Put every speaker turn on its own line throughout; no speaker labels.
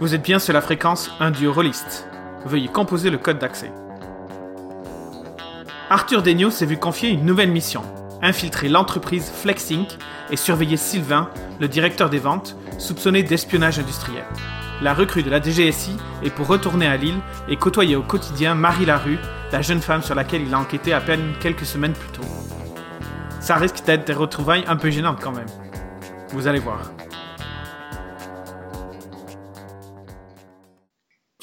Vous êtes bien sur la fréquence un duo rôliste. Veuillez composer le code d'accès. Arthur Degnaud s'est vu confier une nouvelle mission infiltrer l'entreprise FlexInc et surveiller Sylvain, le directeur des ventes, soupçonné d'espionnage industriel. La recrue de la DGSI est pour retourner à Lille et côtoyer au quotidien Marie Larue, la jeune femme sur laquelle il a enquêté à peine quelques semaines plus tôt. Ça risque d'être des retrouvailles un peu gênantes quand même. Vous allez voir.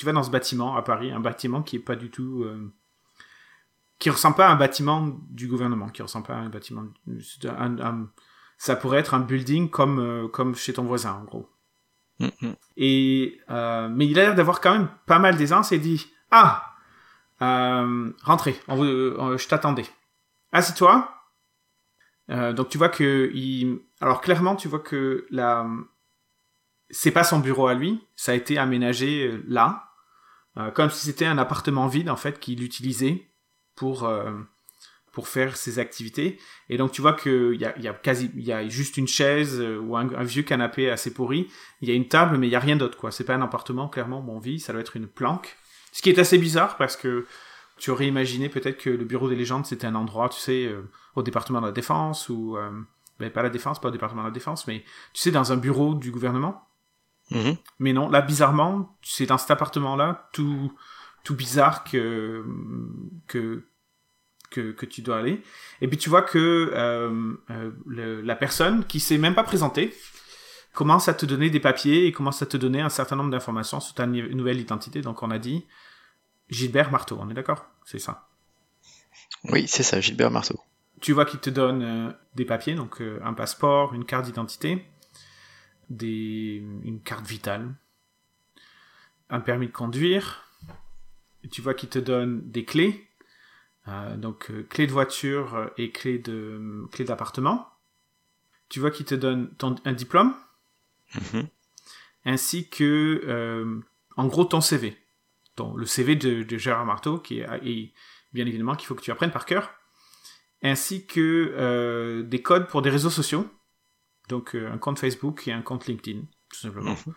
Tu vas dans ce bâtiment à Paris, un bâtiment qui est pas du tout euh, qui ressemble pas à un bâtiment du gouvernement, qui ressemble pas à un bâtiment. ça pourrait être un building comme euh, comme chez ton voisin en gros. Mm-hmm. Et euh, mais il a l'air d'avoir quand même pas mal d'aisance et dit ah euh, rentrez, on je t'attendais. Assis-toi. donc tu vois que il alors clairement tu vois que la c'est pas son bureau à lui, ça a été aménagé là, comme si c'était un appartement vide en fait qu'il utilisait pour euh, pour faire ses activités. Et donc tu vois qu'il y a, y a quasi, il y a juste une chaise euh, ou un, vieux canapé assez pourri. Il y a une table, mais il y a rien d'autre quoi. C'est pas un appartement clairement où on vit. Ça doit être une planque. Ce qui est assez bizarre parce que tu aurais imaginé peut-être que le bureau des légendes c'était un endroit, tu sais, euh, au département de la défense ou ben, pas la défense, pas au département de la défense, mais tu sais dans un bureau du gouvernement. Mm-hmm. Mais non, là bizarrement, c'est dans cet appartement là tout tout bizarre que, que, que, que, tu dois aller. Et puis tu vois que euh, euh, la personne qui s'est même pas présentée commence à te donner des papiers et commence à te donner un certain nombre d'informations sur ta nouvelle identité. Donc on a dit Gilbert Marteau, on est d'accord? C'est ça
Oui, c'est ça, Gilbert Marteau.
Tu vois qu'il te donne euh, des papiers, donc un passeport, une carte d'identité, des... une carte vitale, un permis de conduire, tu vois qu'il te donne des clés, euh, donc euh, clé de voiture euh, et clé de clé d'appartement. Tu vois qu'il te donne ton, un diplôme, mm-hmm. ainsi que en gros ton CV, ton, le CV de, de Gérard Marteau qui est et bien évidemment qu'il faut que tu apprennes par cœur, ainsi que des codes pour des réseaux sociaux, donc un compte Facebook et un compte LinkedIn, tout simplement. Mm-hmm.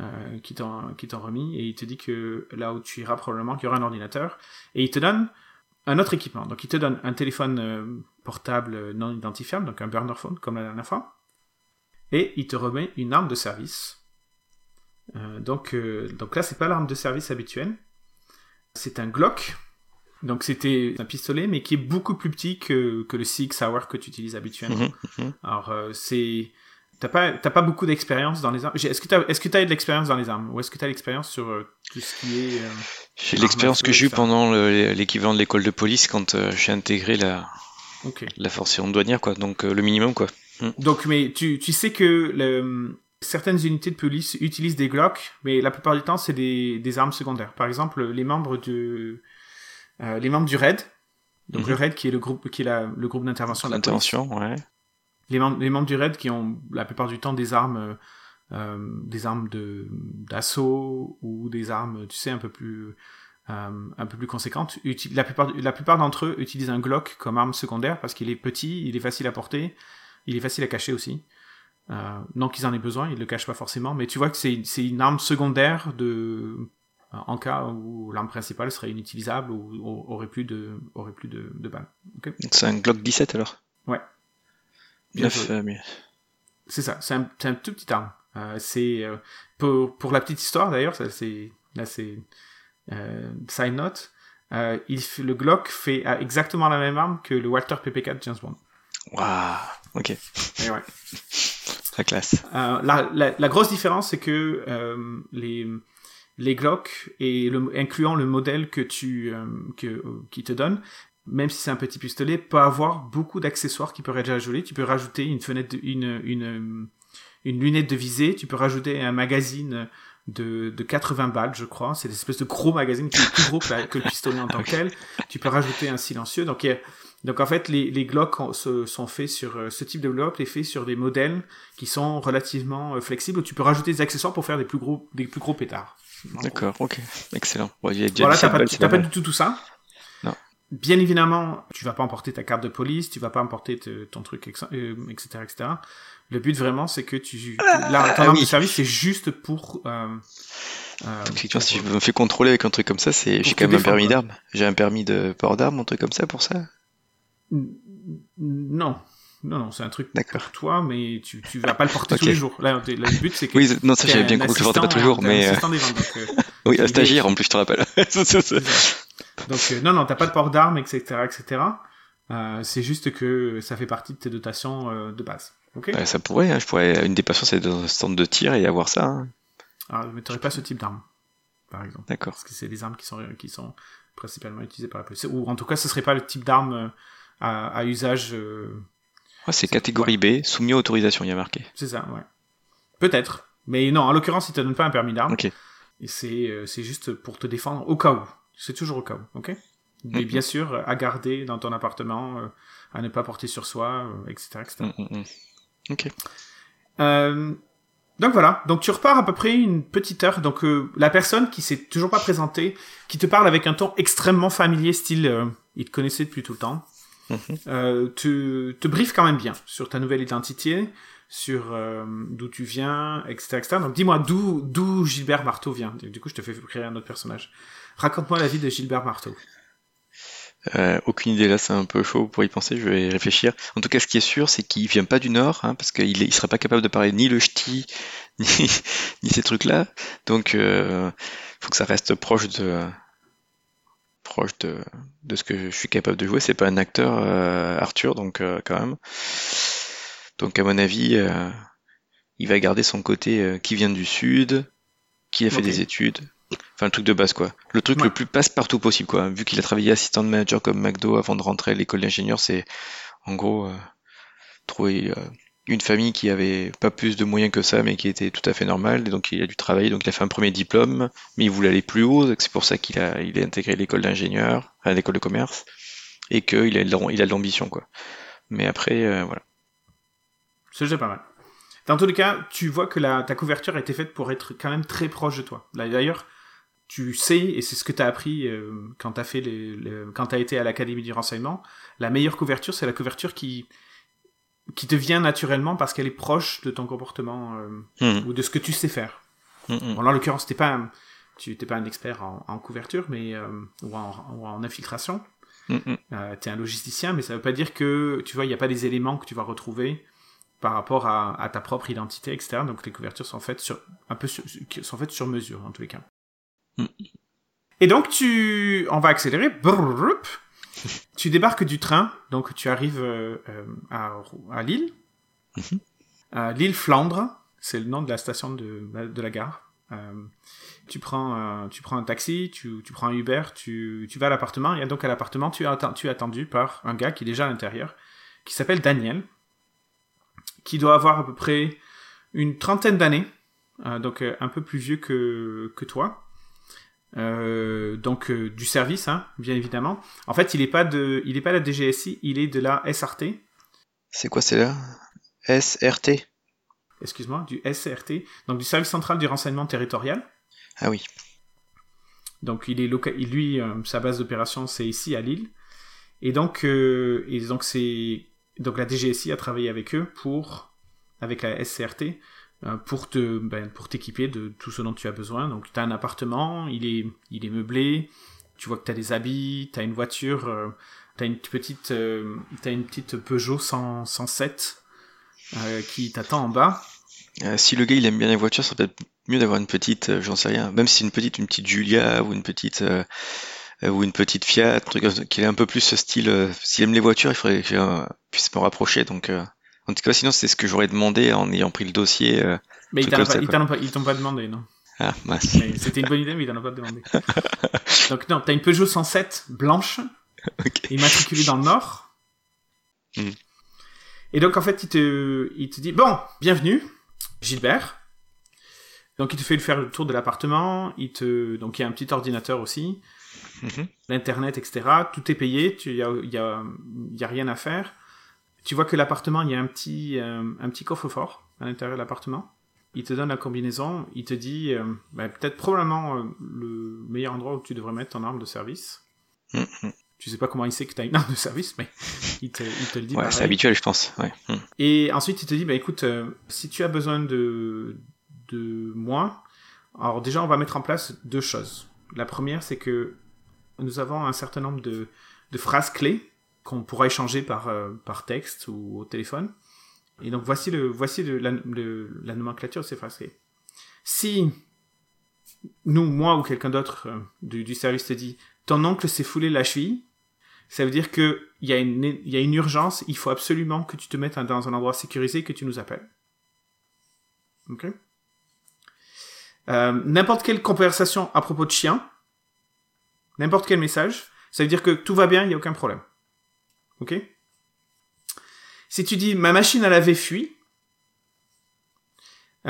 Euh, qui t'ont remis et il te dit que là où tu iras probablement qu'il y aura un ordinateur et il te donne un autre équipement. Donc il te donne un téléphone euh, portable non identifiable, donc un burner phone comme la dernière fois, et il te remet une arme de service. Euh, donc, donc là c'est pas l'arme de service habituelle, c'est un Glock. Donc c'était un pistolet mais qui est beaucoup plus petit que, que le Sig Sauer que tu utilises habituellement. Mhm. Alors c'est T'as pas, pas beaucoup d'expérience dans les armes. Est-ce que tu est-ce que as eu de l'expérience dans les armes? Ou est-ce que tu as l'expérience sur euh, tout ce qui est. Euh,
j'ai l'expérience que j'ai eue pendant l'équivalent de l'école de police quand euh, j'ai intégré la, la force douanière, quoi. Donc le minimum, quoi.
Hmm. Donc, mais tu, tu sais que le, certaines unités de police utilisent des Glock, mais la plupart du temps, c'est des, des armes secondaires. Par exemple, les membres de, les membres du RAID, donc mhm. le RAID qui est le groupe, qui est la, le groupe d'intervention.
D'intervention, ouais
les, membres, les membres du raid qui ont la plupart du temps des armes, euh, euh des armes de d'assaut ou des armes, tu sais, un peu plus euh, un peu plus conséquentes. La plupart, la plupart d'entre eux utilisent un Glock comme arme secondaire parce qu'il est petit, il est facile à porter, il est facile à cacher aussi. Euh, non qu'ils en aient besoin, ils le cachent pas forcément, mais tu vois que c'est une arme secondaire de en cas où l'arme principale serait inutilisable ou, aurait plus de aurait plus de, de balles.
C'est un Glock 17 alors.
Ouais.
Euh,
c'est ça, c'est un, un, tout petit arme. Euh, c'est euh, pour, pour la petite histoire d'ailleurs, c'est là c'est side note. Il, le Glock fait exactement la même arme que le Walter PP4 James Bond.
Waouh, ok.
Et ouais.
La classe.
La, la, la, grosse différence, c'est que les les Glock et le, incluant le modèle que tu que qui te donne même si c'est un petit pistolet, peut avoir beaucoup d'accessoires qui peuvent être ajoutés. Tu peux rajouter une fenêtre, une, une, une lunette de visée, tu peux rajouter un magazine de, de 80 balles, je crois. C'est des espèces de gros magazines qui sont plus gros que, que, le pistolet en tant que tel. Tu peux rajouter un silencieux. Donc, donc en fait, les, les Glock sont faits sur euh, ce type de Glock, est fait sur des modèles qui sont relativement euh, flexibles. Tu peux rajouter des accessoires pour faire des plus gros, des plus gros pétards.
D'accord, ok, excellent.
voilà, t'as pas, pas du tout tout ça. Bien évidemment, tu vas pas emporter ta carte de police, tu vas pas emporter ton truc, etc., etc. Le but vraiment, c'est que tu, ah, là, ton ah, de service, c'est juste pour. Euh,
euh, Donc, si je me fais contrôler avec un truc comme ça, c'est j'ai quand même un permis d'armes. J'ai un permis de port d'armes, un truc comme ça pour ça?
Non, non, non, c'est un truc pour toi, mais tu, tu vas pas le porter tous les jours. Là, le but, c'est que.
Oui, non, ça j'avais bien compris que je le portais pas tous les jours, mais. Euh, euh, oui, un stagiaire en plus, je te rappelle.
donc, euh, non, non, t'as pas de port d'armes, etc., etc. Euh, c'est juste que ça fait partie de tes dotations de base. ok
ça pourrait, hein, je pourrais. Une des passions, c'est dans un stand de tir et avoir ça. Hein.
Alors, ah, mais t'aurais pas ce type d'arme, par exemple.
D'accord.
Parce que c'est des armes qui sont, qui sont principalement utilisées par la police. Ou en tout cas, ce serait pas le type d'arme à, à, usage
c'est catégorie B, soumis à autorisation, il y a marqué.
C'est ça, ouais. Peut-être. Mais non, en l'occurrence, il te donne pas un permis d'arme. Ok. Et c'est, euh, c'est juste pour te défendre au cas où. C'est toujours au cas où, ok? Mais bien sûr, à garder dans ton appartement, euh, à ne pas porter sur soi, etc. Euh, etc. Mm,
ok.
donc voilà, donc tu repars à peu près une petite heure. Donc la personne qui s'est toujours pas présentée, qui te parle avec un ton extrêmement familier, style il te connaissait depuis tout le temps, euh, te, te briefe quand même bien sur ta nouvelle identité, sur euh, d'où tu viens, etc., etc. Donc dis-moi d'où d'où Gilbert Marteau vient? Du coup, je te fais créer un autre personnage. Raconte-moi la vie de Gilbert Marteau.
Euh, aucune idée là, c'est un peu chaud pour y penser. Je vais réfléchir. En tout cas, ce qui est sûr, c'est qu'il vient pas du Nord, hein, parce qu'il il serait pas capable de parler ni le ch'ti, ni, ni ces trucs-là. Donc, euh, faut que ça reste proche de proche de, de, ce que je suis capable de jouer. C'est pas un acteur, euh, Arthur, donc quand même. Donc à mon avis, il va garder son côté qui vient du sud, qui a fait des études. Enfin, le truc de base, quoi. Le truc le plus passe-partout possible, quoi. Vu qu'il a travaillé assistant de manager comme McDo avant de rentrer à l'école d'ingénieur, c'est en gros trouver une famille qui avait pas plus de moyens que ça, mais qui était tout à fait normale. Et donc il a dû travailler. Donc il a fait un premier diplôme, mais il voulait aller plus haut. C'est pour ça qu'il a, il a intégré l'école d'ingénieur, enfin, l'école de commerce, et qu'il a, il a de l'ambition, quoi. Mais après, euh, voilà.
C'est déjà pas mal. Dans tous les cas, tu vois que la, ta couverture a été faite pour être quand même très proche de toi. D'ailleurs, tu sais, et c'est ce que tu as appris euh, quand tu as fait les, quand tu as été à l'académie du renseignement, la meilleure couverture, c'est la couverture qui qui te vient naturellement parce qu'elle est proche de ton comportement euh, hmm. ou de ce que tu sais faire. Hmm, hmm. Bon, là, en l'occurrence, t'es pas, un, tu n'es pas un expert en, couverture, mais euh, ou, en, infiltration. Euh, tu es un logisticien, mais ça veut pas dire que tu vois, il n'y a pas des éléments que tu vas retrouver par rapport à, ta propre identité, etc. Donc les couvertures sont faites sur un peu sur, sont faites sur mesure en tous les cas. Et donc tu, on va accélérer tu débarques du train, donc tu arrives euh, euh, à, à, Lille. Mhm. Lille Flandre, c'est le nom de la station de, de la gare. Euh, tu prends, tu prends un taxi, tu, tu prends un Uber, tu, tu vas à l'appartement, et donc à l'appartement, tu, tu es attendu par un gars qui est déjà à l'intérieur, qui s'appelle Daniel, qui doit avoir à peu près une trentaine d'années, donc un peu plus vieux que, que toi. Euh, donc euh, du service, hein, bien évidemment. En fait, il n'est pas de, il est pas la DGSI, il est de la SRT.
C'est quoi c'est là SRT.
Excuse-moi, du SRT, donc du service central du renseignement territorial.
Ah oui.
Donc il est local, lui, euh, sa base d'opération c'est ici à Lille, et donc et donc c'est donc la DGSI a travaillé avec eux pour avec la SCRT euh, pour te ben, pour t'équiper de tout ce dont tu as besoin. Donc tu as un appartement, il est il est meublé, tu vois que tu as des habits, tu as une voiture, euh, tu as une petite euh, une petite Peugeot 107 qui t'attend en bas.
si le gars il aime bien les voitures, ça peut être mieux d'avoir une petite, j'en sais rien, même si une petite une petite Julia ou une petite ou une petite Fiat, un truc qui est un peu plus ce style. S'il aime les voitures, il faudrait que je puisse me rapprocher. Donc en tout cas, sinon, c'est ce que j'aurais demandé en ayant pris le dossier. Euh,
mais ils t'ont pas, demandé, non
Ah,
C'était une bonne idée, mais ils t'en ont pas demandé. Donc, non, t'as une Peugeot 107 blanche, immatriculée dans le Nord. Hmm. Et donc, en fait, il te, il te dit Bon, bienvenue, Gilbert. Donc, il te fait faire le tour de l'appartement. Il te... Donc, il y a un petit ordinateur aussi. Mhm. L'internet, etc. Tout est payé. Il n'y a, y a, y a rien à faire. Tu vois que l'appartement, il y a un petit, euh, un petit coffre-fort à l'intérieur de l'appartement. Il te donne la combinaison, il te dit euh, ben, peut-être probablement euh, le meilleur endroit où tu devrais mettre ton arme de service. Mm-hmm. Tu sais pas comment il sait que tu as une heure de service, mais il te, il te le dit.
Ouais, c'est habituel, je pense. Ouais. Hmm.
Et ensuite, il te dit, bah écoute, si tu as besoin de, de moi, alors déjà, on va mettre en place deux choses. La première, c'est que nous avons un certain nombre de, de phrases clés qu'on pourra échanger par, euh, par texte ou au téléphone. Et donc, voici, le, voici le- la, le- la nomenclature de ces phrases. Si nous, moi ou quelqu'un d'autre euh, du, du service te dit, ton oncle s'est foulé la cheville, ça veut dire que il y, a une- y a une urgence, il faut absolument que tu te mettes dans un endroit sécurisé et que tu nous appelles. Ok? Euh, N'importe quelle conversation à propos de chien, n'importe quel message, ça veut dire que tout va bien, il n'y a aucun problème. Ok Si tu dis ma machine à laver fuit,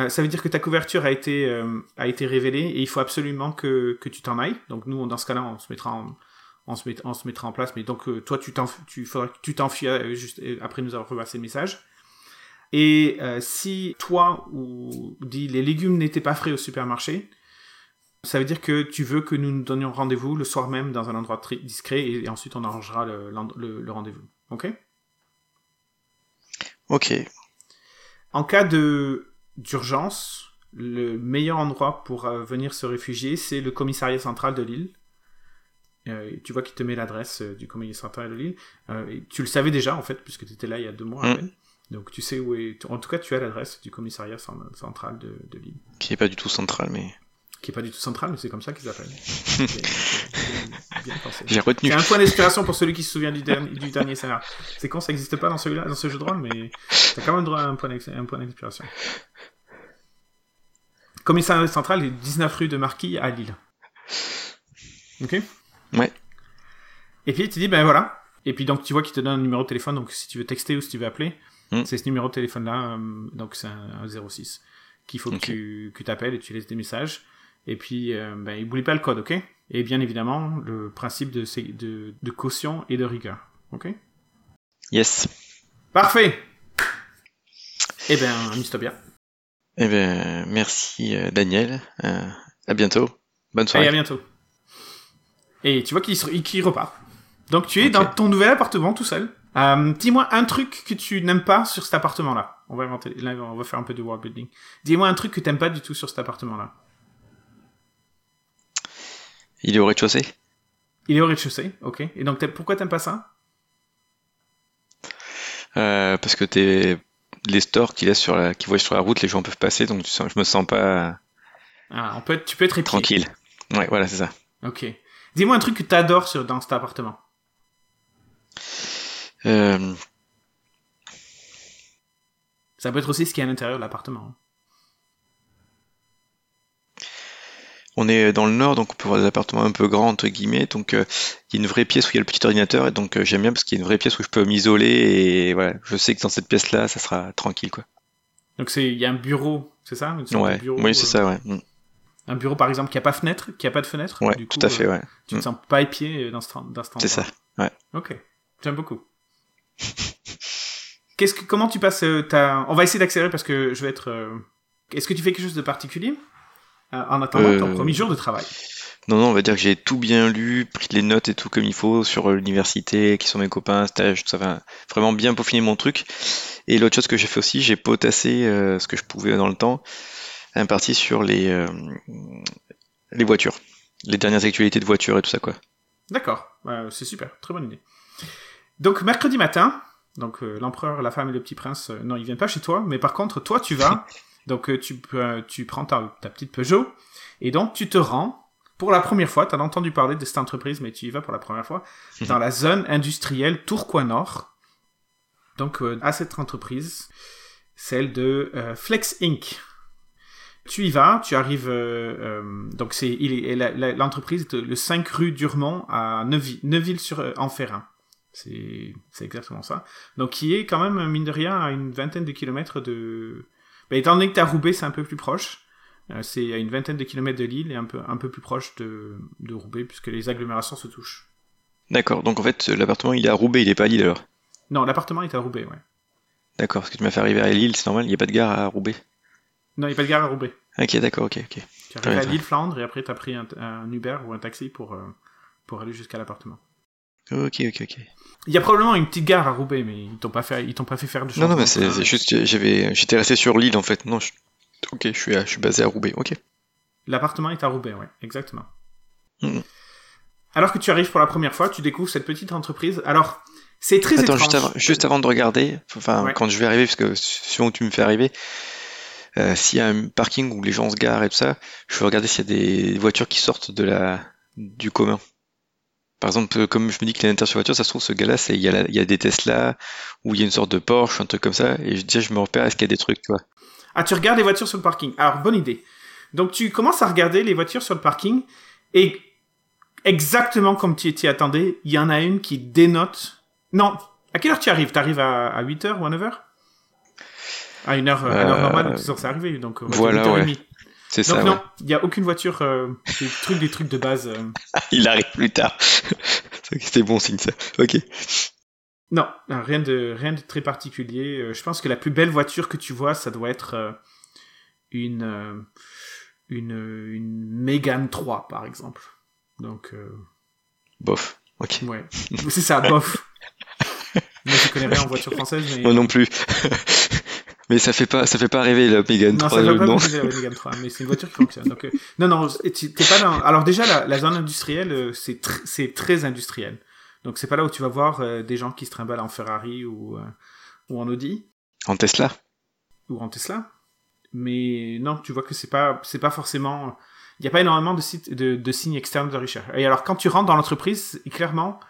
ça veut dire que ta couverture a été, euh, révélée et il faut absolument que, tu t'en ailles. Donc nous, dans ce cas-là, on se mettra en, on se, met, on se mettra en place. Mais donc euh, toi, tu t'enfuis euh, juste après nous avoir reversé le message. Et si toi ou dit les légumes n'étaient pas frais au supermarché, ça veut dire que tu veux que nous nous donnions rendez-vous le soir même dans un endroit très discret et, et ensuite on arrangera le, le, le rendez-vous. Ok?
Ok.
En cas de d'urgence, le meilleur endroit pour euh, venir se réfugier, c'est le commissariat central de Lille. Euh, tu vois qu'il te met l'adresse euh, du commissariat central de Lille. Euh, tu le savais déjà en fait, puisque tu étais là il y a deux mois à
Mm.
peine. Donc tu sais où est. En tout cas, tu as l'adresse du commissariat cen- central de, de Lille.
Qui est pas du tout central, mais
Qui est pas du tout central, mais c'est comme ça qu'ils appellent.
J'ai retenu.
C'est un point d'inspiration pour celui qui se souvient du, dernier- du dernier scénario. C'est con, ça n'existe pas dans celui-là, dans ce jeu de rôle, mais t'as quand même droit à un point d'inspiration. Commissariat central est 19 rue de Marquis à Lille. Ok?
Ouais.
Et puis te dit, ben voilà. Et puis donc tu vois qu'il te donne un numéro de téléphone, donc si tu veux texter ou si tu veux appeler,
Mm.
c'est ce numéro de téléphone-là, euh, donc c'est un, un 06, qu'il faut que tu que appelles et tu laisses des messages. Et puis, euh, ben, n'oublie pas le code, ok? Et bien évidemment, le principe de, de, de caution et de rigueur, ok?
Yes.
Parfait Eh bien, bien.
Eh ben, merci euh, Daniel. Euh, à bientôt. Bonne soirée.
à bientôt. Et tu vois qu'il repart. Donc tu es dans ton nouvel appartement tout seul. Euh, Dis-moi un truc que tu n'aimes pas sur cet appartement-là. On va inventer, là, on va faire un peu de world building. Dis-moi un truc que t'aimes pas du tout sur cet appartement-là.
Il est au rez-de-chaussée?
Il est au rez-de-chaussée, ok. Et donc pourquoi t'aimes pas ça?
Euh, parce que t'es les stores qui laissent sur la, qui voient sur la route, les gens peuvent passer, donc je me sens pas
ah, on peut être- Tu peux être épié.
tranquille. Ouais, voilà, c'est ça.
Ok. Dis-moi un truc que t'adores sur, dans cet appartement.
Euh,
Ça peut être aussi ce qui est à l'intérieur de l'appartement.
On est dans le nord, donc on peut voir des appartements un peu grands entre guillemets. Donc euh, il y a une vraie pièce où il y a le petit ordinateur, et donc euh, j'aime bien parce qu'il y a une vraie pièce où je peux m'isoler et voilà, je sais que dans cette pièce-là, ça sera tranquille quoi.
Donc c'est, il y a un bureau, c'est ça? Une sorte de
Ouais,
bureau,
oui, c'est
euh,
ça, ouais. Mm.
Un bureau par exemple qui a pas fenêtre, qui a pas de fenêtre?
Ouais,
Du
tout
coup,
à fait,
euh,
ouais.
Tu te
Mm.
sens pas épié dans ce, dans ce
C'est ça. Ouais.
Ok, j'aime beaucoup. Qu'est-ce que, comment tu passes euh, ta... On va essayer d'accélérer parce que je vais être... euh, Est-ce que tu fais quelque chose de particulier? euh, en attendant ton
Euh,
premier jour de travail
Non, non, on va dire que j'ai tout bien lu, pris les notes et tout comme il faut sur euh, l'université, qui sont mes copains, stage, tout ça, enfin, vraiment bien peaufiner mon truc. Et l'autre chose que j'ai fait aussi, j'ai potassé euh, ce que je pouvais dans le temps, un parti sur les, euh, les voitures, les dernières actualités de voitures et tout ça, quoi.
D'accord, Euh, c'est super, très bonne idée. Donc mercredi matin, donc euh, l'empereur, la femme et le petit prince, euh, non, ils viennent pas chez toi, mais par contre, toi, tu vas, donc euh, tu, euh, tu prends ta, ta petite Peugeot, et donc tu te rends, pour la première fois, tu as entendu parler de cette entreprise, mais tu y vas pour la première fois, dans la zone industrielle Tourcoing Nord. Donc euh, à cette entreprise, celle de euh, Flex Inc. Tu y vas, tu arrives, donc c'est, l'entreprise le 5 rue Durmont à Neuville, sur Enferrin. C'est, c'est exactement ça. Donc qui est quand même, mine de rien, à une vingtaine de kilomètres de... Ben, étant donné que t'es à Roubaix, c'est un peu plus proche. Euh, c'est à une vingtaine de kilomètres de Lille et un peu, un peu plus proche de, de Roubaix, puisque les agglomérations se touchent.
D'accord, donc en fait, l'appartement il est à Roubaix, il est pas à Lille alors?
Non, l'appartement est à Roubaix, ouais.
D'accord, parce que tu m'as fait arriver à Lille, c'est normal, il n'y a pas de gare à Roubaix?
Non, il n'y a pas de gare à Roubaix.
Ok, d'accord, ok, ok.
Tu arrives à. Lille Flandre et après t'as pris un, un Uber ou un taxi pour, euh, pour aller jusqu'à l'appartement.
Ok, ok, ok.
Il y a probablement une petite gare à Roubaix, mais ils t'ont pas fait, ils t'ont pas fait faire de
Non, non,
changement
mais c'est juste, j'avais, j'étais resté sur l'île en fait. Non, je- ok, je suis, à- je suis basé à Roubaix. Ok.
L'appartement est à Roubaix, ouais, exactement.
Mhm.
Alors que tu arrives pour la première fois, tu découvres cette petite entreprise. Alors, c'est très
Attends,
étrange.
juste avant, juste avant de regarder, enfin,
Ouais.
quand je vais arriver, parce que où tu me fais arriver, euh, s'il y a un parking où les gens se garent et tout ça, je veux regarder s'il y a des voitures qui sortent de la, du commun. Par exemple, euh, comme je me dis une intérêt sur voiture, ça se trouve, ce gars-là, c'est, il y a, la- il y a des Tesla, ou il y a une sorte de Porsche, un truc comme ça, et je- déjà, je me repère, est-ce qu'il y a des trucs, tu vois?
Ah, tu regardes les voitures sur le parking. Alors, bonne idée. Donc, tu commences à regarder les voitures sur le parking et exactement comme tu t'y attendais, il y en a une qui dénote. Non, à quelle heure tu arrives? Tu arrives à, à 8h ou à 9h À une heure, à une heure
Euh,
normale, donc c'est arriver. Donc,
voilà,
8h30.
C'est
Donc,
ça,
non,
ouais.
il n'y a aucune voiture, euh, des trucs, des trucs de base. euh.
Il arrive plus tard. C'était bon signe, ça. Ok.
Non, rien de, rien de très particulier. Euh, je pense que la plus belle voiture que tu vois, ça doit être une, une, une Mégane 3, par exemple. Donc, euh,
Bof. Ok.
ouais. C'est ça, bof. Moi, je connais rien en voiture française, mais...
Moi non plus. Mais ça fait pas, ça fait pas rêver la Mégane
Non,
3,
ça
euh,
va pas
non.
fonctionner la Mégane 3, mais c'est une voiture qui fonctionne. Donc, euh, non, non, t'es pas dans... Alors déjà, la, la zone industrielle, euh, c'est tr- c'est très industriel. Donc c'est pas là où tu vas voir euh, des gens qui se trimballent en Ferrari ou, euh, ou en Audi.
En Tesla.
ou en Tesla. Mais non, tu vois que c'est pas, c'est pas forcément, il n'y a pas énormément de, sites, de, de signes externes de recherche. Et alors, quand tu rentres dans l'entreprise, clairement,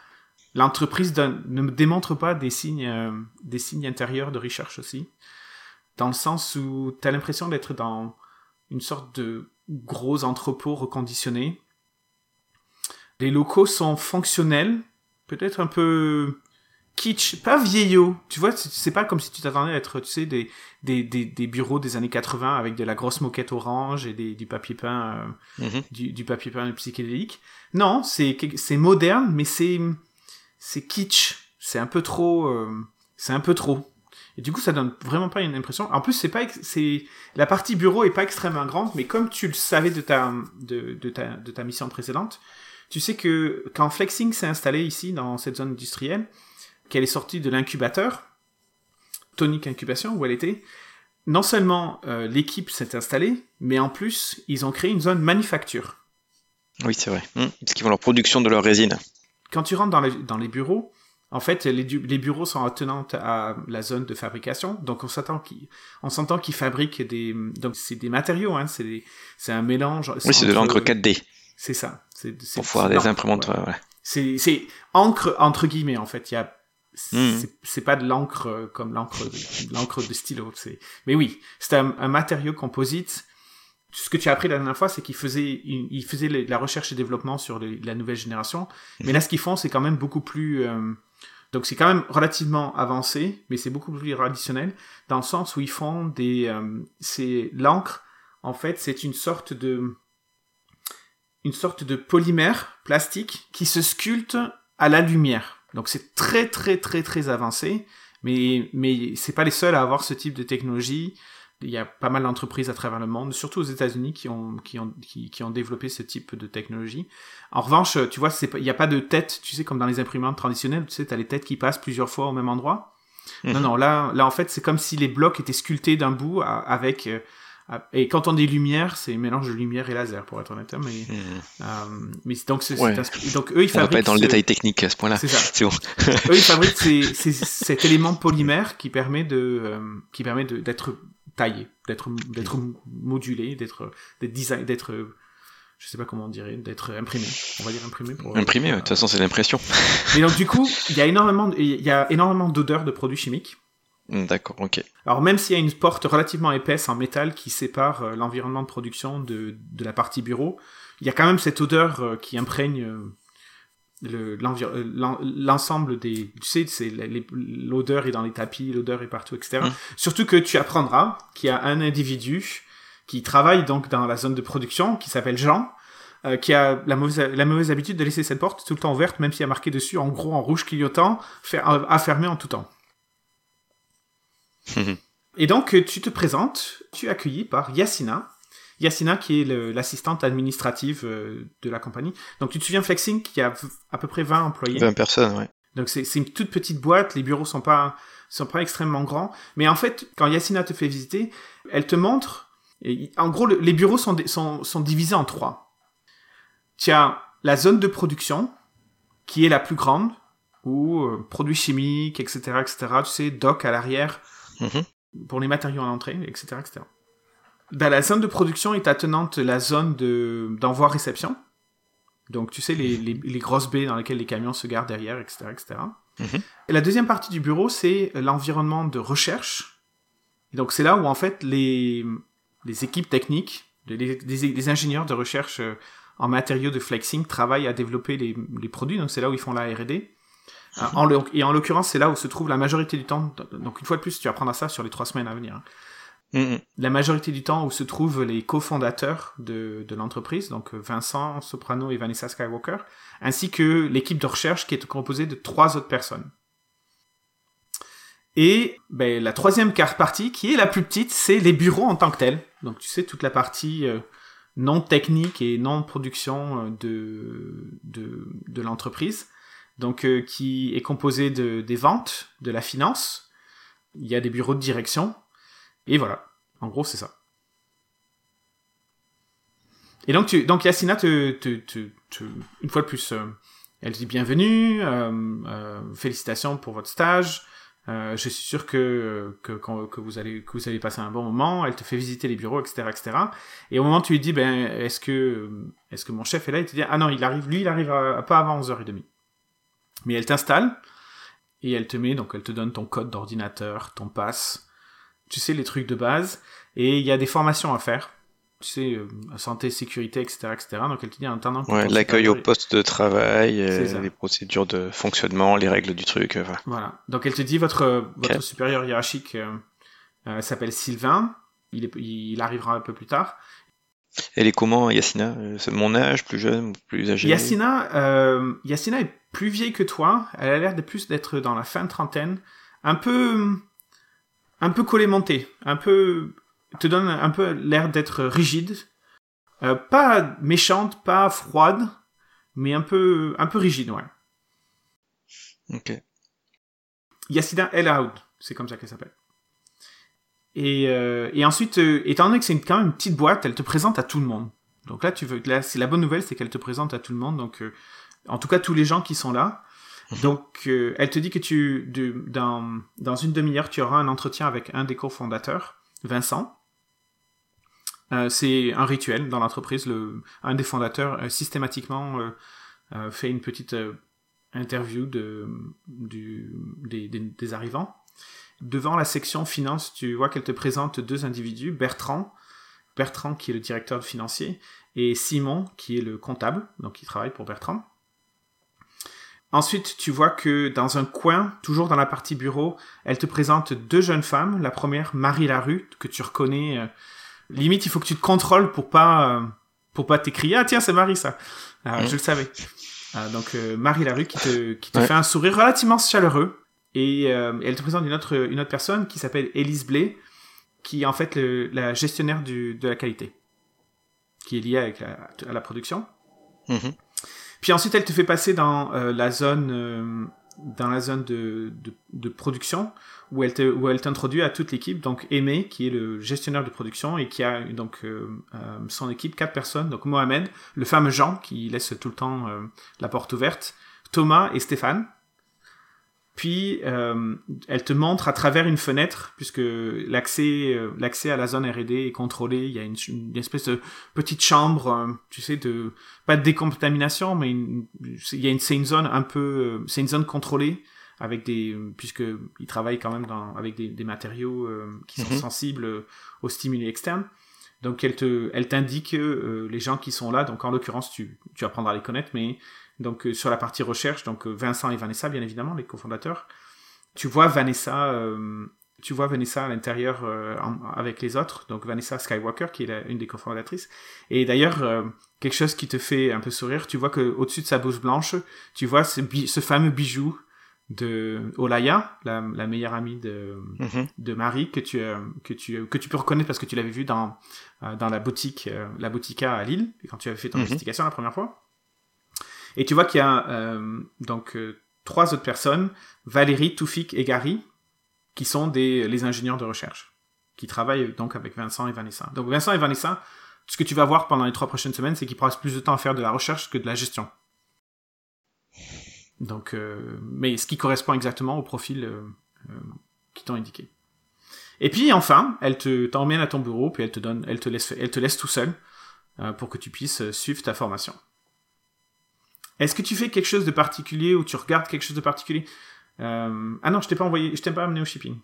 l'entreprise ne démontre pas des signes, euh, des signes intérieurs de recherche aussi. Dans le sens où tu as l'impression d'être dans une sorte de gros entrepôt reconditionné. Les locaux sont fonctionnels, peut-être un peu kitsch, pas vieillot. Tu vois, c'est pas comme si tu t'attendais à être, tu sais, des, des, des, des bureaux des années 80 avec de la grosse moquette orange et des, du papier peint, euh,
Mhm.
du, du papier peint psychédélique. Non, c'est moderne, mais c'est c'est kitsch. C'est un peu trop, euh, c'est un peu trop. Et du coup, ça donne vraiment pas une impression. En plus, c'est pas, c'est la partie bureau est pas extrêmement grande, mais comme tu le savais de ta de, de ta de ta mission précédente, tu sais que quand Flexing s'est installé ici dans cette zone industrielle, qu'elle est sortie de l'incubateur, Tonic Incubation, où elle était, non seulement euh, l'équipe s'est installée, mais en plus, ils ont créé une zone manufacture.
Oui, c'est vrai. Mhm. Parce qu'ils font leur production de leur résine.
Quand tu rentres dans les, dans les bureaux, en fait, les, bureaux sont attenantes à la zone de fabrication, donc on s'attend qu'ils, on s'entend qu'ils fabriquent des, donc c'est des matériaux, hein, c'est c'est un mélange.
Oui, c'est de l'encre 4D.
C'est ça. C'est,
Pour pouvoir des imprimantes.
ouais.
ouais, ouais.
C'est, c'est encre entre guillemets en fait. Il y a, c'est,
Mhm.
c'est pas de l'encre euh, comme l'encre, de- l'encre de stylo. C'est, mais oui, c'est un, un matériau composite. Ce que tu as appris la dernière fois, c'est qu'ils faisaient, ils faisaient la recherche et développement sur les- la nouvelle génération. Mais là, ce qu'ils font, c'est quand même beaucoup plus. euh, donc, c'est quand même relativement avancé, mais c'est beaucoup plus traditionnel dans le sens où ils font des. euh, l'encre. En fait, c'est une sorte de une sorte de polymère plastique qui se sculpte à la lumière. Donc c'est très très très très avancé, mais mais c'est pas les seuls à avoir ce type de technologie. Il y a pas mal d'entreprises à travers le monde, surtout aux États-Unis, qui ont qui ont qui, qui ont développé ce type de technologie. En revanche, tu vois, c'est pas- il n'y a pas de tête, tu sais, comme dans les imprimantes traditionnelles, tu sais, t'as les têtes qui passent plusieurs fois au même endroit. Non,
Mhm.
non, là, là en fait, c'est comme si les blocs étaient sculptés d'un bout à- avec euh, à- et quand on dit lumière, c'est un mélange de lumière et laser, pour être honnête. hein, Mais
Mhm.
euh, mais donc, c'est,
Ouais.
donc eux, ils
On va
fabriquent.
pas être dans le
ce-
détail technique à ce point-là.
C'est ça.
C'est bon.
Eux, ils fabriquent ces- ces- cet élément polymère qui permet de, euh, qui permet de, d'être taillé, d'être, d'être modulé, d'être, d'être design, d'être, euh, je sais pas comment on dirait, d'être imprimé. On va dire imprimé pour.
Imprimé, de toute façon, c'est l'impression.
Mais donc, du coup, il y a énormément, il y a énormément d'odeurs de produits chimiques.
Mhm, D'accord, ok.
Alors même s'il y a une porte relativement épaisse en métal qui sépare euh, l'environnement de production de, de la partie bureau, il y a quand même cette odeur euh, qui imprègne euh, le- euh, l'ensemble des... Tu sais, c'est l'odeur est dans les tapis, l'odeur est partout, etc.
Mm.
Surtout que tu apprendras qu'il y a un individu qui travaille donc dans la zone de production, qui s'appelle Jean, euh, qui a la mauvaise, la mauvaise habitude de laisser cette porte tout le temps ouverte, même s'il y a marqué dessus en gros en rouge clignotant, fer- à fermer en tout temps. Et donc, euh, tu te présentes, tu es accueilli par Yassina, Yasina qui est l'assistante administrative de la compagnie. Donc tu te souviens Flexing qui a à peu près 20 employés?
20 personnes, ouais.
Donc c'est une toute petite boîte, les bureaux sont pas sont pas extrêmement grands, mais en fait quand Yasina te fait visiter, elle te montre et, en gros les bureaux sont, sont sont divisés en trois. Tu as la zone de production qui est la plus grande où euh, produits chimiques, etc., etc. Tu sais, doc à l'arrière
Mhm.
pour les matériaux en entrée, etc., etc. Dans la zone de production est attenante la zone de d'envoi-réception. Donc, tu sais, les, les, les grosses baies dans lesquelles les camions se gardent derrière, etc., etc.
Mhm.
Et la deuxième partie du bureau, c'est l'environnement de recherche. Et donc, c'est là où, en fait, les, les équipes techniques, les, ingénieurs de recherche euh, en matériaux de flexing travaillent à développer les, produits. Donc, c'est là où ils font la R&D. En le- et en l'occurrence, c'est là où se trouve la majorité du temps. Donc, une fois de plus, tu apprendras ça sur les trois semaines à venir. La majorité du temps où se trouvent les cofondateurs de, de l'entreprise, donc euh, Vincent Soprano et Vanessa Skywalker, ainsi que l'équipe de recherche qui est composée de trois autres personnes. Et ben, la troisième carte partie, qui est la plus petite, c'est les bureaux en tant que tels. Donc tu sais, toute la partie euh, non technique et non production euh, de, de, l'entreprise, donc qui est composée de, des ventes, de la finance, il y a des bureaux de direction, et voilà. En gros, c'est ça. Et donc, tu, donc Yacina, te, une fois de plus, euh, elle dit bienvenue, euh, euh, félicitations pour votre stage. euh, je suis sûr que, que, vous allez, que vous allez passer un bon moment. Elle te fait visiter les bureaux, etc., etc. Et au moment où tu lui dis, ben, est-ce que, est-ce que mon chef est là? Il te dit, ah non, il arrive, lui, il arrive pas avant 11h30. Mais elle t'installe et elle te met, donc elle te donne ton code d'ordinateur, ton pass, tu sais, les trucs de base. Et il y a des formations à faire. Tu sais, euh, santé, sécurité, etc., etc. Donc elle te dit en attendant
Ouais, l'accueil au poste de travail, euh, les procédures de fonctionnement, les règles du truc. euh, voilà.
Voilà. Donc elle te dit votre euh, votre supérieur hiérarchique s'appelle Sylvain. Il, est, il arrivera un peu plus tard.
Elle est comment, Yacina? C'est mon âge, plus jeune, plus âgée
Yacina, euh, Yacina est plus vieille que toi. Elle a l'air de plus d'être dans la fin de trentaine, un peu, un peu collée montée, un peu, te donne un peu l'air d'être rigide, Euh, pas méchante, pas froide, mais un peu, un peu rigide, ouais.
Ok.
Yacina El Aoud, c'est comme ça qu'elle s'appelle. Et, euh, et ensuite, euh, étant donné que c'est quand même une petite boîte, elle te présente à tout le monde. Donc là, tu veux, là, c'est la bonne nouvelle, c'est qu'elle te présente à tout le monde. Donc, euh, en tout cas, tous les gens qui sont là. Donc, euh, elle te dit que tu, dans, dans une demi-heure, tu auras un entretien avec un des cofondateurs, Vincent. Euh, c'est un rituel dans l'entreprise. Le, un des fondateurs euh, systématiquement fait une petite interview de, des, des arrivants. Devant la section finance, tu vois qu'elle te présente deux individus, Bertrand, Bertrand qui est le directeur financier, et Simon qui est le comptable, donc il travaille pour Bertrand. Ensuite, tu vois que dans un coin, toujours dans la partie bureau, elle te présente deux jeunes femmes. La première, Marie Larue, que tu reconnais. euh, limite, il faut que tu te contrôles pour pas euh, pour pas t'écrier. Ah tiens, c'est Marie ça. Ah. Je le savais. Ah, donc euh, Marie Larue qui te qui te
Ouais.
fait un sourire relativement chaleureux. Et elle te présente une autre une autre personne qui s'appelle Élise Blé, qui est en fait le- la gestionnaire du, de la qualité, qui est liée avec la, à la production.
Mhm.
Puis ensuite, elle te fait passer dans euh, la zone, euh, dans la zone de, de, de production, où elle te, où elle t'introduit à toute l'équipe. Donc Aimé, qui est le gestionnaire de production et qui a donc euh, euh, son équipe, quatre personnes. Donc Mohamed, le fameux Jean qui laisse tout le temps euh, la porte ouverte, Thomas et Stéphane. Puis euh, elle te montre à travers une fenêtre, puisque l'accès euh, l'accès à la zone R&D est contrôlé. Il y a une, une espèce de petite chambre, euh, tu sais, de pas de décontamination, mais une- il y a une, c'est une zone un peu, euh, c'est une zone contrôlée avec des, puisque ils travaillent quand même dans, avec des, des matériaux qui sont
Mhm.
sensibles aux stimuli externes. Donc elle te, elle t'indique les gens qui sont là. Donc en l'occurrence, tu, tu apprendras à les connaître, mais donc euh, sur la partie recherche, donc euh, Vincent et Vanessa, bien évidemment, les cofondateurs. Tu vois Vanessa, euh, tu vois Vanessa à l'intérieur euh, avec les autres. Donc Vanessa Skywalker, qui est la- une des cofondatrices. Et d'ailleurs, euh, quelque chose qui te fait un peu sourire, tu vois que au-dessus de sa blouse blanche, tu vois ce, ce fameux bijou de Olaya, la, la meilleure amie de,
Mhm.
de Marie que tu euh, que tu que tu peux reconnaître parce que tu l'avais vu dans euh, dans la boutique euh, la Boutica à Lille quand tu avais fait ton
Mhm.
investigation la première fois. Et tu vois qu'il y a euh, donc euh, trois autres personnes, Valérie, Toufik et Gary, qui sont des les ingénieurs de recherche qui travaillent donc avec Vincent et Vanessa. Donc Vincent et Vanessa, ce que tu vas voir pendant les trois prochaines semaines, c'est qu'ils passent plus de temps à faire de la recherche que de la gestion. Donc, euh, mais ce qui correspond exactement au profil qui t'ont indiqué. Et puis enfin, elle te t'emmène à ton bureau, puis elle te donne, elle te laisse, elle te laisse tout seul pour que tu puisses suivre ta formation. Est-ce que tu fais quelque chose de particulier ou tu regardes quelque chose de particulier? Euh, Ah non, je t'ai pas envoyé, je t'ai pas amené au shipping.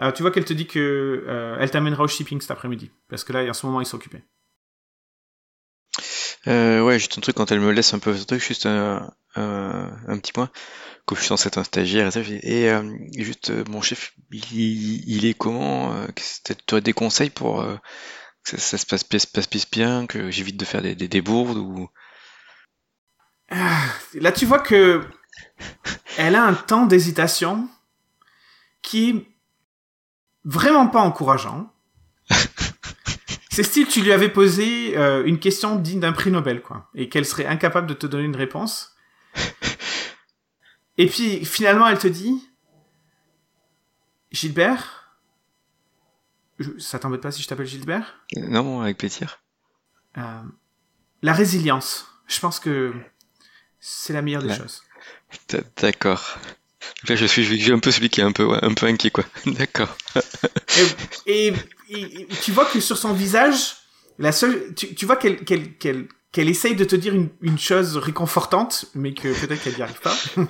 Euh, tu vois qu'elle te dit que euh, elle t'amènera au shipping cet après-midi, parce que là, en ce moment, ils sont occupés.
Ouais, juste un truc quand elle me laisse un peu ce truc, juste un, petit point. Comme je suis censé être un stagiaire et ça, et juste mon chef, il, est comment Tu aurais des conseils pour que ça, se passe, bien, que j'évite de faire des, des, ou
Là, tu vois que elle a un temps d'hésitation qui est vraiment pas encourageant. C'est style, tu lui avais posé euh, une question digne d'un prix Nobel, quoi, et qu'elle serait incapable de te donner une réponse. Et puis, finalement, elle te dit, Gilbert, je- ça t'embête pas si je t'appelle Gilbert?
Non, avec plaisir.
Euh, La résilience, je pense que c'est la meilleure des
Ouais.
choses.
D'accord. Là, je suis, je suis un peu celui qui est un peu, ouais, un peu inquiet, quoi. D'accord.
Et, et- et tu vois que sur son visage, la seule, tu, tu vois qu'elle qu'elle qu'elle qu'elle essaye de te dire une, une chose réconfortante, mais que peut-être qu'elle n'y arrive pas.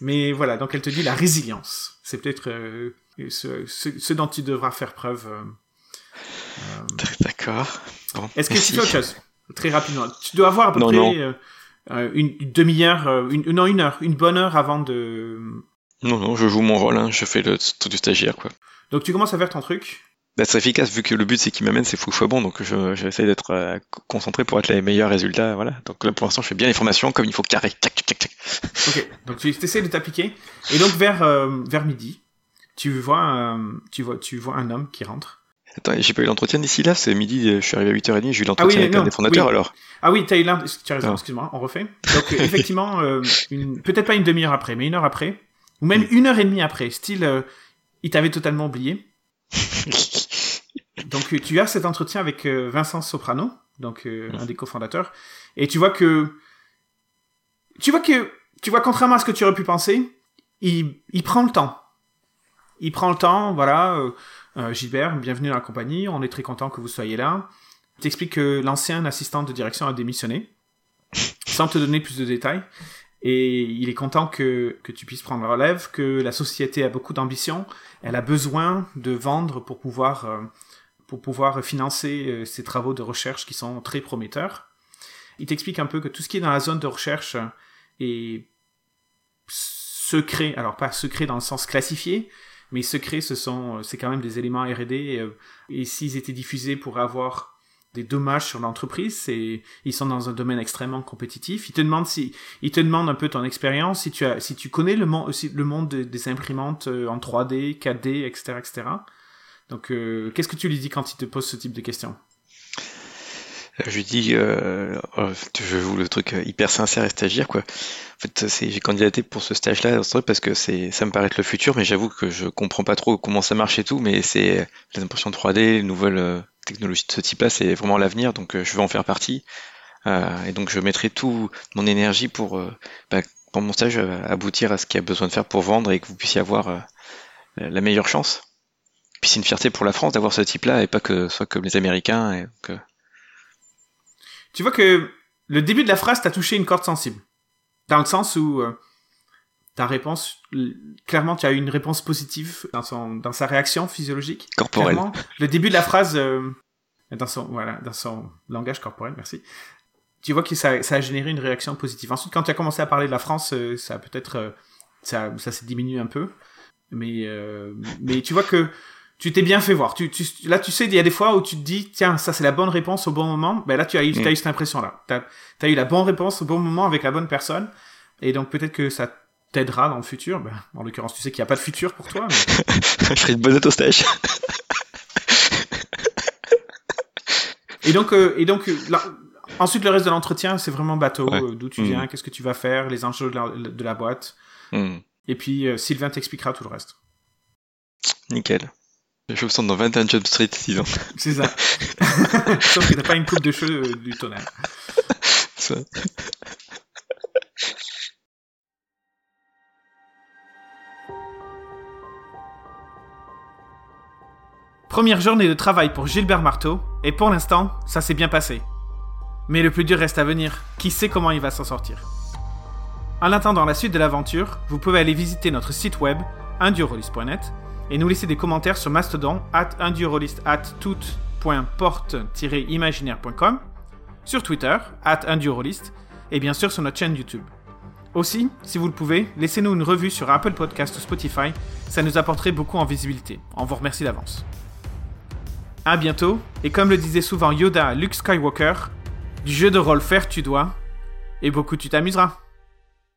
Mais voilà, donc elle te dit la résilience. C'est peut-être euh, ce, ce, ce dont tu devras faire preuve. euh.
D'accord. Bon,
Est-ce que tu fais autre chose? Très rapidement. Tu dois avoir à peu
Non,
près
non.
Euh, une, une demi-heure, euh, une, non une heure, une bonne heure avant de.
Non, non, je joue mon rôle, hein, je fais le truc du stagiaire, quoi.
Donc tu commences à faire ton truc.
D'être efficace, vu que le but c'est qu'il m'amène, c'est faut que je sois bon, donc je, j'essaie d'être euh, concentré pour être les meilleurs résultats, voilà. Donc là, pour l'instant, je fais bien les formations comme il faut carré, tac, tac, tac, tac.
Ok, donc tu essaies de t'appliquer. Et donc vers, euh, vers midi, tu vois, euh, tu, vois, tu vois un homme qui rentre.
Attends, j'ai pas eu l'entretien d'ici là, c'est midi, euh, je suis arrivé à 8h30, j'ai eu l'entretien
oui,
avec
non,
un des fondateurs
oui.
alors.
Ah oui, t'as eu l'un... Tu as raison,
Ah.
excuse-moi, on refait. Donc euh, effectivement, euh, une... peut-être pas une demi-heure après, mais une heure après, ou même une heure et demie après, style, euh, il t'avait totalement oublié. Donc tu as cet entretien avec euh, Vincent Soprano, donc euh, un des cofondateurs, et tu vois que... Tu vois que... Tu vois, contrairement à ce que tu aurais pu penser, il, il prend le temps. Il prend le temps, voilà. Euh, Gilbert, bienvenue dans la compagnie, on est très content que vous soyez là. Il t'explique que l'ancien assistant de direction a démissionné, sans te donner plus de détails. Et il est content que, que tu puisses prendre relève, que la société a beaucoup d'ambition, elle a besoin de vendre pour pouvoir, euh, pour pouvoir financer euh, ses travaux de recherche qui sont très prometteurs. Il t'explique un peu que tout ce qui est dans la zone de recherche est secret, alors pas secret dans le sens classifié, mais secret, ce sont, c'est quand même des éléments R&D, euh, et s'ils étaient diffusés pour avoir des dommages sur l'entreprise, c'est, ils sont dans un domaine extrêmement compétitif. Ils te demandent si, ils te demandent un peu ton expérience, si tu as, si tu connais le monde, le monde de- des imprimantes euh, en 3D, 4D, etc., etc. Donc, euh, qu'est-ce que tu lui dis quand il te pose ce type de questions?
Je lui dis, euh, je joue le truc euh, hyper sincère et stagiaire, quoi. En fait, j'ai candidaté pour ce stage-là parce que c'est, ça me paraît être le futur, mais j'avoue que je comprends pas trop comment ça marche et tout, mais c'est les impressions 3D, les nouvelles euh, technologies de ce type-là, c'est vraiment l'avenir, donc euh, je veux en faire partie. Euh, et donc je mettrai tout mon énergie pour, euh, bah, pour mon stage euh, aboutir à ce qu'il y a besoin de faire pour vendre et que vous puissiez avoir euh, la meilleure chance. Puis c'est une fierté pour la France d'avoir ce type-là et pas que soit comme les Américains. Et euh,
Tu vois que le début de la phrase t'a touché une corde sensible. Dans le sens où euh, ta réponse, clairement, tu as eu une réponse positive dans, son, dans sa réaction physiologique.
corporel.
Clairement, le début de la phrase, euh, dans son, voilà, dans son langage corporel, merci. Tu vois que ça, ça a généré une réaction positive. Ensuite, quand tu as commencé à parler de la France, euh, ça peut-être, euh, ça, ça s'est diminué un peu. Mais, mais tu vois que tu t'es bien fait voir. Tu, tu, là, tu sais, il y a des fois où tu te dis, tiens, ça c'est la bonne réponse au bon moment. Ben là, tu as eu,
Mm.
eu cette impression-là. Tu as, eu la bonne réponse au bon moment avec la bonne personne. Et donc peut-être que ça t'aidera dans le futur. Ben, en l'occurrence, tu sais qu'il n'y a pas de futur pour toi.
Je serai une bonne note au stage.
et donc, euh, et donc là, ensuite, le reste de l'entretien, c'est vraiment bateau.
Ouais.
euh, D'où tu
Mm.
viens, qu'est-ce que tu vas faire, les enjeux de la, de la boîte.
Hmm,
Et puis, euh, Sylvain t'expliquera tout le reste.
nickel. Je me sens dans 21 Jump Street, disons.
C'est ça. Sauf que t'as pas une coupe de cheveux euh, du tonnerre.
Ça.
Première journée de travail pour Gilbert Marteau, et pour l'instant, ça s'est bien passé. Mais le plus dur reste à venir, qui sait comment il va s'en sortir. En attendant la suite de l'aventure, vous pouvez aller visiter notre site web, indurolist.net, et nous laisser des commentaires sur Mastodon, at indurolist at tout.porte-imaginaire.com, sur Twitter, at indurolist, et bien sûr sur notre chaîne YouTube. Aussi, si vous le pouvez, laissez-nous une revue sur Apple Podcast ou Spotify, ça nous apporterait beaucoup en visibilité. On vous remercie d'avance. À bientôt, et comme le disait souvent Yoda Luke Skywalker, du jeu de rôle faire tu dois, et beaucoup tu t'amuseras.